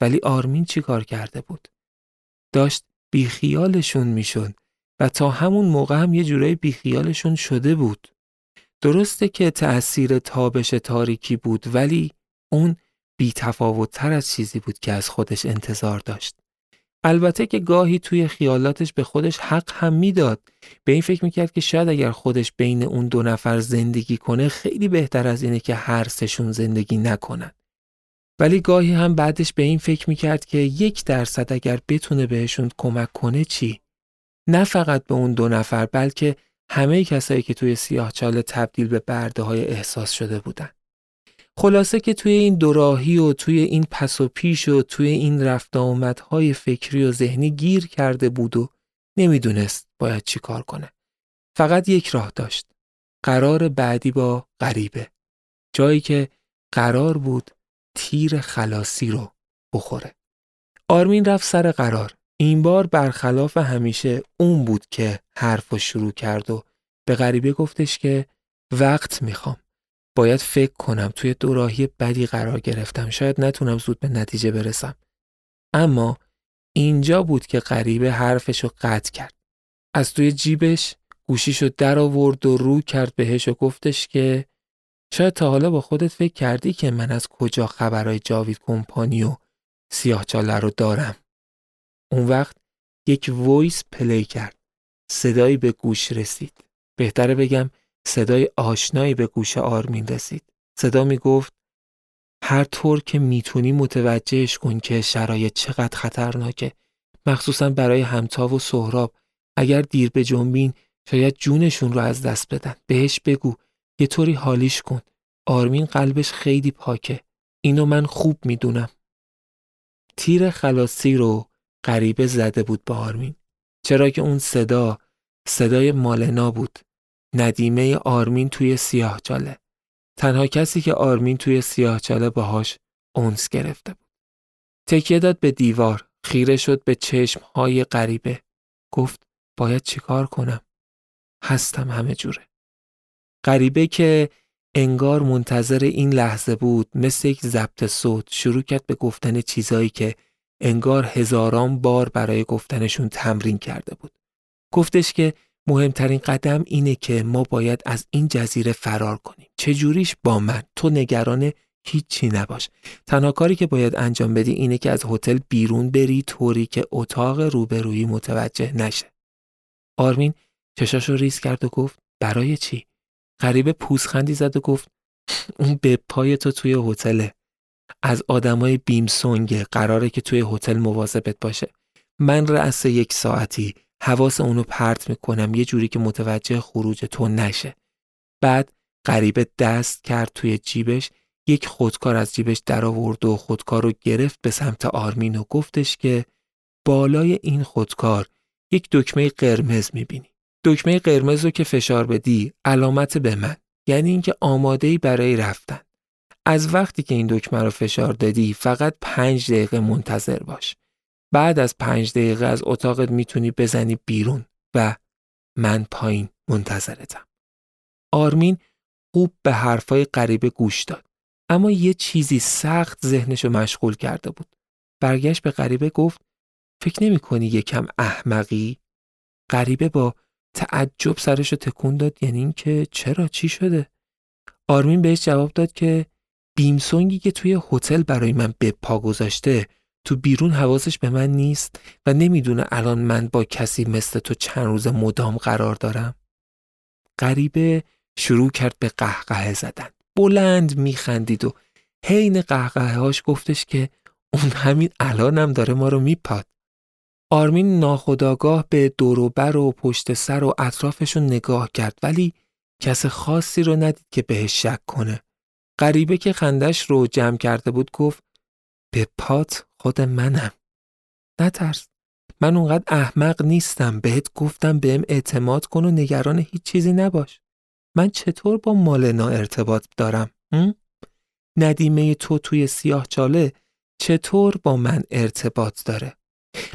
ولی آرمین چی کار کرده بود؟ داشت بیخیالشون می‌شد و تا همون موقع هم یه جورایی بیخیالشون شده بود. درسته که تأثیر تابش تاریکی بود ولی اون بی تر از چیزی بود که از خودش انتظار داشت. البته که گاهی توی خیالاتش به خودش حق هم می‌داد. به این فکر می‌کرد که شاید اگر خودش بین اون دو نفر زندگی کنه خیلی بهتر از اینه که هر سشون زندگی نکنن. ولی گاهی هم بعدش به این فکر می‌کرد که یک درصد اگر بتونه بهشون کمک کنه چی؟ نه فقط به اون دو نفر بلکه همه کسایی که توی سیاه چاله تبدیل به برده های احساس شده بودن. خلاصه که توی این دوراهی و توی این پس و پیش و توی این رفت آمدهای فکری و ذهنی گیر کرده بود و نمی‌دونست باید چی کار کنه. فقط یک راه داشت. قرار بعدی با غریبه. جایی که قرار بود تیر خلاصی رو بخوره. آرمین رفت سر قرار. این بار برخلاف همیشه اون بود که حرف شروع کرد و به غریبه گفتش که وقت می‌خوام. باید فکر کنم توی دوراهی بدی قرار گرفتم. شاید نتونم زود به نتیجه برسم. اما اینجا بود که غریبه حرفشو قطع کرد. از توی جیبش گوشیشو در آورد و رو کرد بهش و گفتش که شاید تا حالا با خودت فکر کردی که من از کجا خبرهای جاوید کمپانی و سیاه رو دارم. اون وقت یک voice play کرد. صدایی به گوش رسید. بهتره بگم صدای آشنایی به گوش آرمین رسید. صدا می گفت هر طور که می‌تونی متوجهش کن که شرایط چقدر خطرناکه. مخصوصا برای همتا و سهراب. اگر دیر بجنبین شاید جونشون رو از دست بدن. بهش بگو یه طوری حالیش کن. آرمین قلبش خیلی پاکه. اینو من خوب می‌دونم. تیر خلاصی رو غریبه زده بود به آرمین. چرا که اون صدا صدای مالنا بود ندیمه آرمین توی سیاه چاله. تنها کسی که آرمین توی سیاه چاله باهاش اونس گرفته بود. تکیه داد به دیوار خیره شد به چشمهای غریبه گفت باید چیکار کنم هستم همه جوره غریبه که انگار منتظر این لحظه بود مثل یک ضبط صوت شروع کرد به گفتن چیزایی که انگار هزاران بار برای گفتنشون تمرین کرده بود. گفتش که مهمترین قدم اینه که ما باید از این جزیره فرار کنیم. چجوریش با من؟ تو نگران هیچی نباش. تنها کاری که باید انجام بدی اینه که از هتل بیرون بری طوری که اتاق روبرویی متوجه نشه. آرمین چشاش رو ریز کرد و گفت برای چی؟ غریبه پوزخندی زد و گفت اون به پای تو توی هتله از آدمای بیمسونگه قراره که توی هتل مواظبت باشه من رأس یک ساعتی حواس اونو پرت می‌کنم یه جوری که متوجه خروج تو نشه. بعد غریبه دست کرد توی جیبش یک خودکار از جیبش در آورد و خودکار رو گرفت به سمت آرمین و گفتش که بالای این خودکار یک دکمه قرمز می‌بینی. دکمه قرمز رو که فشار بدی علامت به من یعنی اینکه آماده ای برای رفتن. از وقتی که این دکمه رو فشار دادی فقط پنج دقیقه منتظر باش. بعد از پنج دقیقه از اتاقت می‌تونی بزنی بیرون و من پایین منتظرتم. آرمین خوب به حرفای غریبه گوش داد اما یه چیزی سخت ذهنشو مشغول کرده بود. برگشت به غریبه گفت فکر نمی کنی یکم احمقی؟ غریبه با تعجب سرشو تکون داد یعنی اینکه چرا چی شده؟ آرمین بهش جواب داد که بیمسونگی که توی هتل برای من به پا گذاشته تو بیرون حواسش به من نیست و نمی‌دونه الان من با کسی مثل تو چند روز مدام قرار دارم. غریبه شروع کرد به قهقه زدن. بلند میخندید و حین قهقه هاش گفتش که اون همین الانم داره ما رو میپاد. آرمین ناخداگاه به دوروبر و پشت سر و اطرافشون نگاه کرد ولی کس خاصی رو ندید که بهش شک کنه. غریبه که خندش رو جمع کرده بود گفت به پات خود منم. نترس. من اونقدر احمق نیستم. بهت گفتم بهم اعتماد کن و نگران هیچ چیزی نباش. من چطور با مالنا ارتباط دارم؟ ندیمه تو توی سیاه چاله چطور با من ارتباط داره؟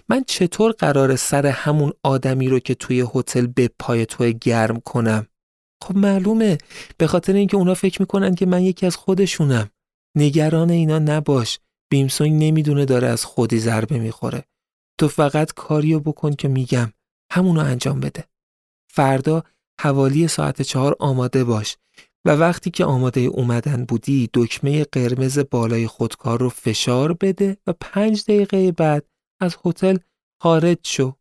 من چطور قرار سر همون آدمی رو که توی هتل به پای تو گرم کنم خب معلومه به خاطر اینکه اونا فکر می‌کنن که من یکی از خودشونم نگران اینا نباش بیمسونگ نمی‌دونه داره از خودی ضربه می‌خوره تو فقط کاریو بکن که میگم همونو انجام بده فردا حوالی ساعت چهار آماده باش و وقتی که آماده اومدن بودی دکمه قرمز بالای خودکار رو فشار بده و پنج دقیقه بعد از هتل خارج شو.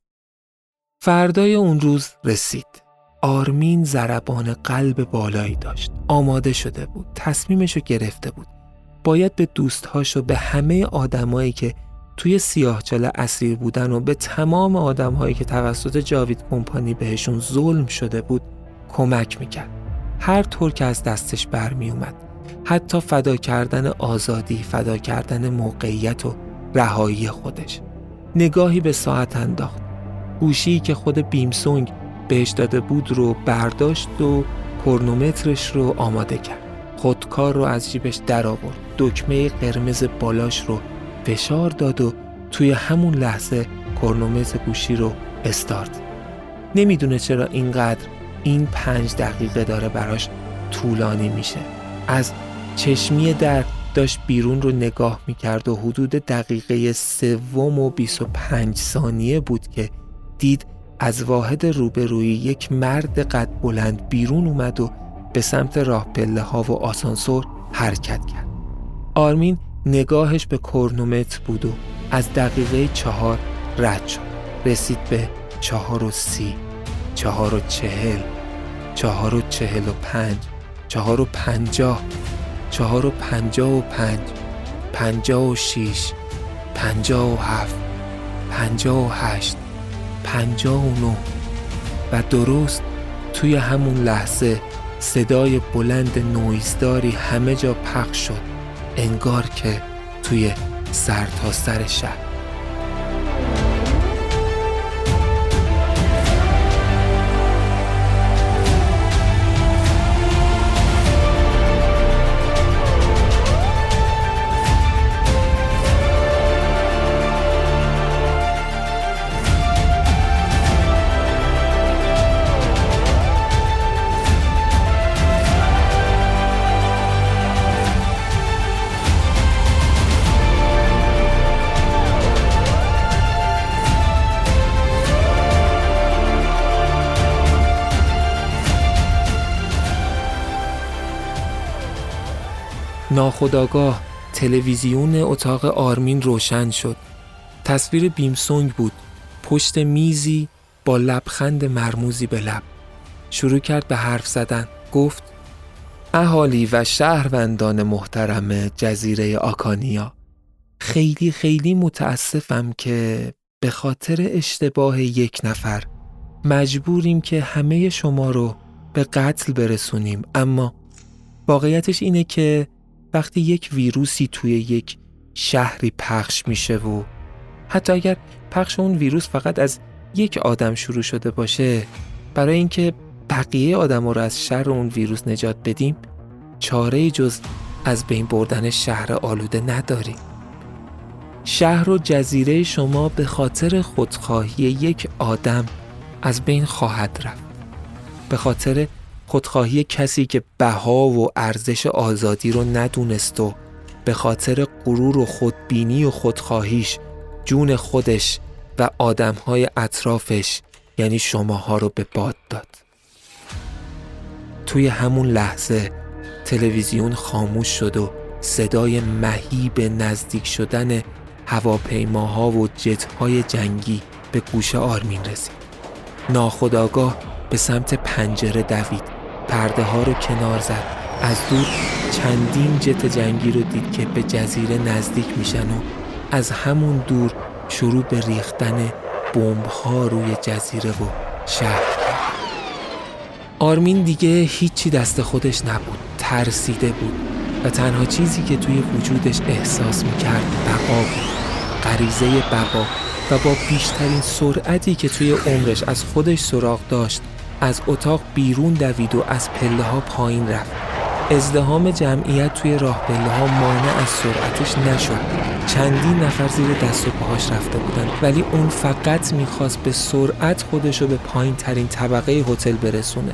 فردای اون روز رسید. آرمین زربان قلب بالایی داشت. آماده شده بود. تصمیمشو گرفته بود. باید به دوستهاش و به همه آدمایی که توی سیاهچاله اسیر بودن و به تمام آدمهایی که توسط جاوید کمپانی بهشون ظلم شده بود کمک می‌کرد. هر طور که از دستش برمی اومد. حتی فدا کردن آزادی، فدا کردن موقعیت و رهایی خودش. نگاهی به ساعت انداخت گوشی که خود بیمسونگ بهش داده بود رو برداشت و کرنومترش رو آماده کرد خودکار رو از جیبش در آورد دکمه قرمز بالاش رو فشار داد و توی همون لحظه کرنومتر گوشی رو استارت. نمی‌دونه چرا اینقدر این پنج دقیقه داره براش طولانی میشه. از چشمی در داشت بیرون رو نگاه می‌کرد و حدود دقیقه سوم و 25 ثانیه بود که دید از واحد روبرویی یک مرد قد بلند بیرون اومد و به سمت راه پله ها و آسانسور حرکت کرد. آرمین نگاهش به کرنومتر بود و از دقیقه چهار رد شد. رسید به چهار و سی، چهار و چهل، چهار و چهل و پنج، چهار و پنجاه، چهار و پنجاه و پنج پنجاه و شیش پنجاه و هفت پنجاه و هشت پنجاه و نو و درست توی همون لحظه صدای بلند نویزداری همه جا پخش شد. انگار که توی سرتاسر سر شهر. ناخداگاه تلویزیون اتاق آرمین روشن شد. تصویر بیمسونگ بود. پشت میزی با لبخند مرموزی به لب. شروع کرد به حرف زدن. گفت اهالی و شهروندان محترم جزیره آکانیا خیلی خیلی متاسفم که به خاطر اشتباه یک نفر مجبوریم که همه شما رو به قتل برسونیم. اما واقعیتش اینه که وقتی یک ویروسی توی یک شهری پخش میشه و حتی اگر پخش اون ویروس فقط از یک آدم شروع شده باشه برای اینکه بقیه آدم رو از شر اون ویروس نجات بدیم چاره جز از بین بردن شهر آلوده نداریم. شهر و جزیره شما به خاطر خودخواهی یک آدم از بین خواهد رفت. به خاطر خودخواهی کسی که بها و ارزش آزادی رو ندونست و به خاطر غرور و خودبینی و خودخواهیش جون خودش و آدمهای اطرافش یعنی شماها رو به باد داد. توی همون لحظه تلویزیون خاموش شد و صدای مهیب نزدیک شدن هواپیماها و جتهای جنگی به گوش آرمین رسید. ناخداگاه به سمت پنجره دوید. پرده ها رو کنار زد. از دور چندین جت جنگی رو دید که به جزیره نزدیک میشن و از همون دور شروع به ریختن بمب ها روی جزیره و شهر آرمین دیگه هیچی دست خودش نبود. ترسیده بود و تنها چیزی که توی وجودش احساس می‌کرد بقا بود. غریزه بقا و با بیشترین سرعتی که توی عمرش از خودش سراغ داشت از اتاق بیرون دوید و از پله ها پایین رفت. ازدهام جمعیت توی راه پله ها مانع از سرعتش نشد. چندین نفر زیر دست و پاهاش رفته بودن ولی اون فقط می‌خواست به سرعت خودش رو به پایین ترین طبقه هتل برسونه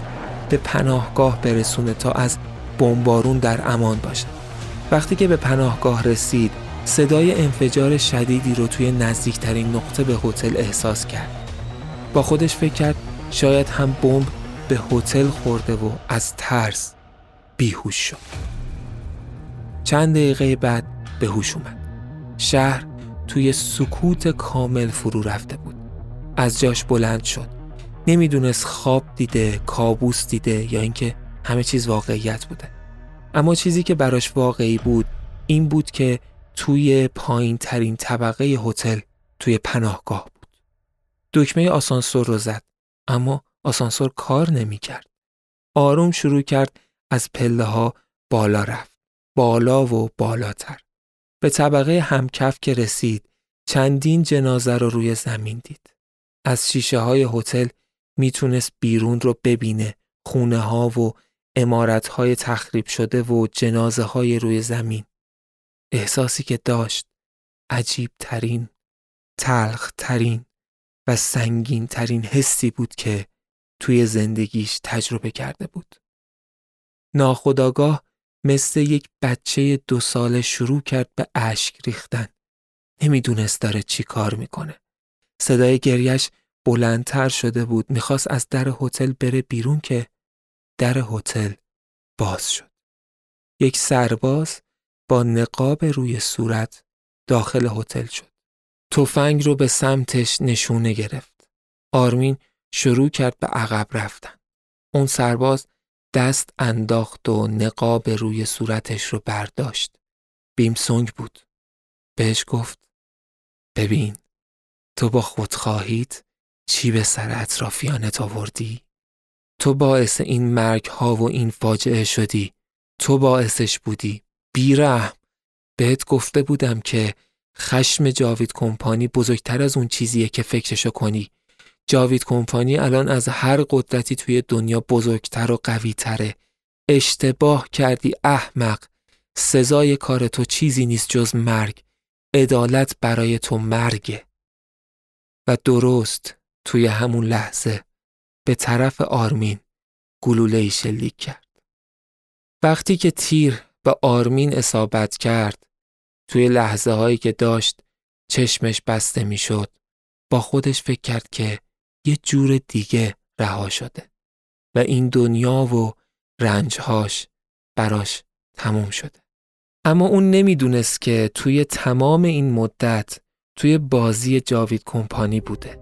به پناهگاه برسونه تا از بمبارون در امان باشه. وقتی که به پناهگاه رسید صدای انفجار شدیدی رو توی نزدیکترین نقطه به هتل احساس کرد. با خودش فکر کرد شاید هم بمب به هتل خورده و از ترس بیهوش شد. چند دقیقه بعد به هوش اومد. شهر توی سکوت کامل فرو رفته بود. از جاش بلند شد. نمی‌دونست خواب دیده کابوس دیده یا اینکه همه چیز واقعیت بوده. اما چیزی که براش واقعی بود این بود که توی پایین ترین طبقه هتل توی پناهگاه بود. دکمه آسانسور رو زد. اما آسانسور کار نمی کرد. آروم شروع کرد از پله ها بالا رفت. بالا و بالاتر. به طبقه همکف که رسید چندین جنازه رو روی زمین دید. از شیشه های هتل می‌تونست بیرون رو ببینه خونه ها و امارت های تخریب شده و جنازه های روی زمین. احساسی که داشت عجیب ترین، تلخ ترین و سنگین ترین حسی بود که توی زندگیش تجربه کرده بود. ناخداگاه مثل یک بچه دو ساله شروع کرد به اشک ریختن. نمی‌دونست داره چی کار می‌کنه. صدای گریش بلندتر شده بود می‌خواست از در هتل بره بیرون که در هتل باز شد. یک سرباز با نقاب روی صورت داخل هتل شد. تفنگ رو به سمتش نشونه گرفت. آرمین شروع کرد به عقب رفتن. اون سرباز دست انداخت و نقاب روی صورتش رو برداشت. بیمسونگ بود. بهش گفت ببین تو با خودخواهیت چی به سر اطرافیانت آوردی؟ تو باعث این مرگ ها و این فاجعه شدی. تو باعثش بودی. بیرحم. بهت گفته بودم که خشم جاوید کمپانی بزرگتر از اون چیزیه که فکرشو کنی. جاوید کمپانی الان از هر قدرتی توی دنیا بزرگتر و قویتره. اشتباه کردی احمق. سزای کار تو چیزی نیست جز مرگ. عدالت برای تو مرگه. و درست توی همون لحظه به طرف آرمین گلوله شلیک کرد. وقتی که تیر به آرمین اصابت کرد توی لحظه هایی که داشت چشمش بسته می‌شد. با خودش فکر کرد که یه جور دیگه رها شده و این دنیا و رنجهاش براش تموم شده. اما اون نمی‌دونست که توی تمام این مدت توی بازی جاوید کمپانی بوده.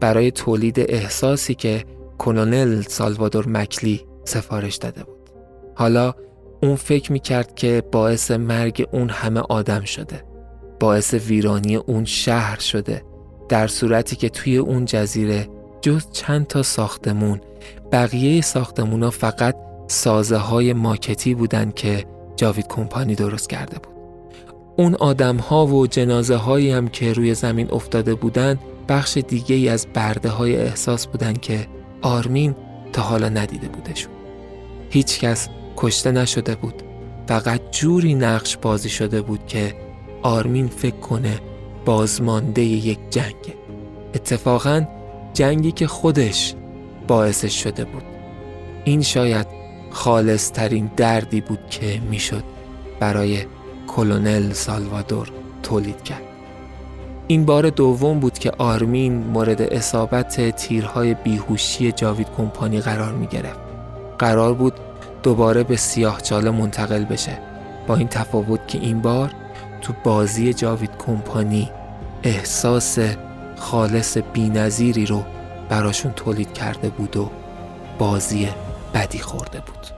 برای تولید احساسی که کلونل سالوادور مکلی سفارش داده بود. حالا اون فکر می‌کرد که باعث مرگ اون همه آدم شده. باعث ویرانی اون شهر شده. در صورتی که توی اون جزیره جز چند تا ساختمون بقیه ساختمون ها فقط سازه های ماکتی بودن که جاوید کمپانی درست کرده بود. اون آدم ها و جنازه هایی هم که روی زمین افتاده بودن بخش دیگه ای از برده های احساس بودن که آرمین تا حالا ندیده بودشون. هیچ کس کشته نشده بود. فقط جوری نقش بازی شده بود که آرمین فکر کنه بازمانده یک جنگه اتفاقا جنگی که خودش باعثش شده بود. این شاید خالص ترین دردی بود که می‌شد برای کلونل سالوادور تولید کرد. این بار دوم بود که آرمین مورد اصابت تیرهای بیهوشی جاوید کمپانی قرار می گرفت. قرار بود دوباره به سیاه چاله منتقل بشه. با این تفاوت که این بار تو بازی جاوید کمپانی احساس خالص بینظیری رو براشون تولید کرده بود و بازی بدی خورده بود.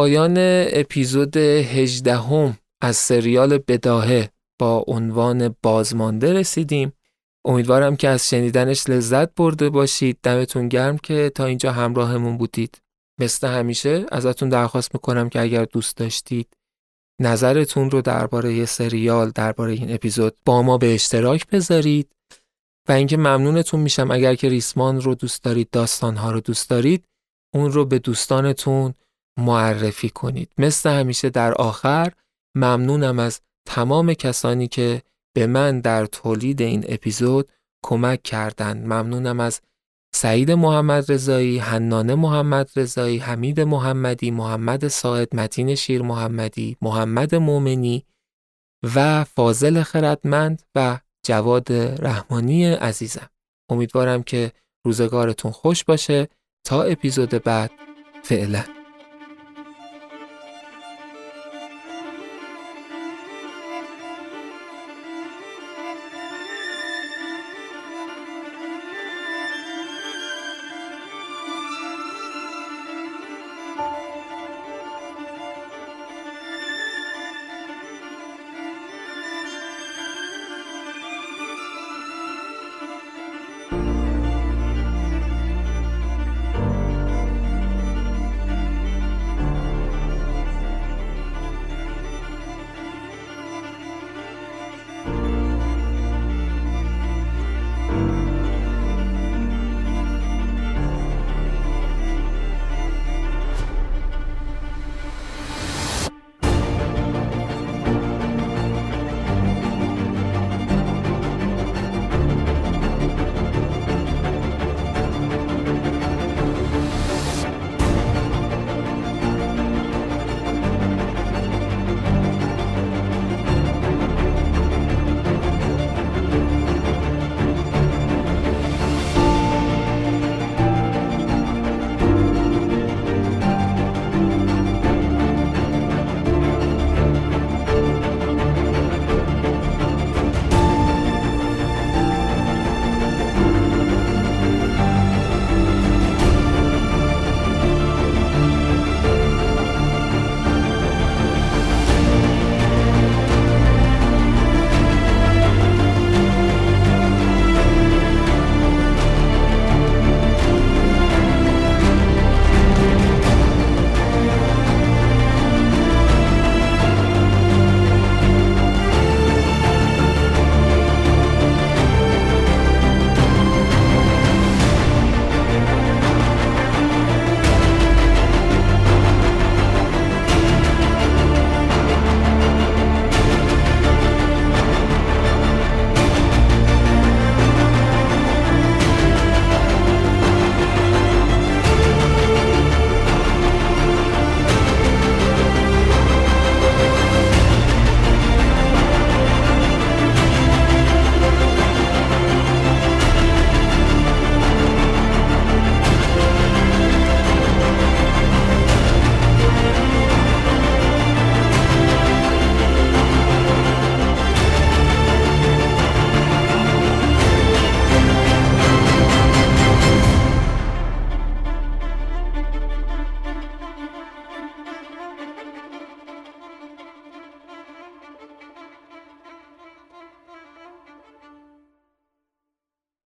پایان اپیزود 18 هم از سریال بداهه با عنوان بازمانده رسیدیم. امیدوارم که از شنیدنش لذت برده باشید. دمتون گرم که تا اینجا همراهمون بودید. مثل همیشه ازتون درخواست می‌کنم که اگر دوست داشتید نظرتون رو درباره سریال درباره این اپیزود با ما به اشتراک بذارید. و اینکه ممنونتون میشم اگر که ریسمان رو دوست دارید داستانها رو دوست دارید اون رو به دوستانتون معرفی کنید. مثل همیشه در آخر ممنونم از تمام کسانی که به من در تولید این اپیزود کمک کردند. ممنونم از سعید محمد رضایی، حنانه محمد رضایی، حمید محمدی، محمد ساعد، متین شیر محمدی، محمد مومنی و فاضل خردمند و جواد رحمانی عزیزم. امیدوارم که روزگارتون خوش باشه. تا اپیزود بعد فعلا.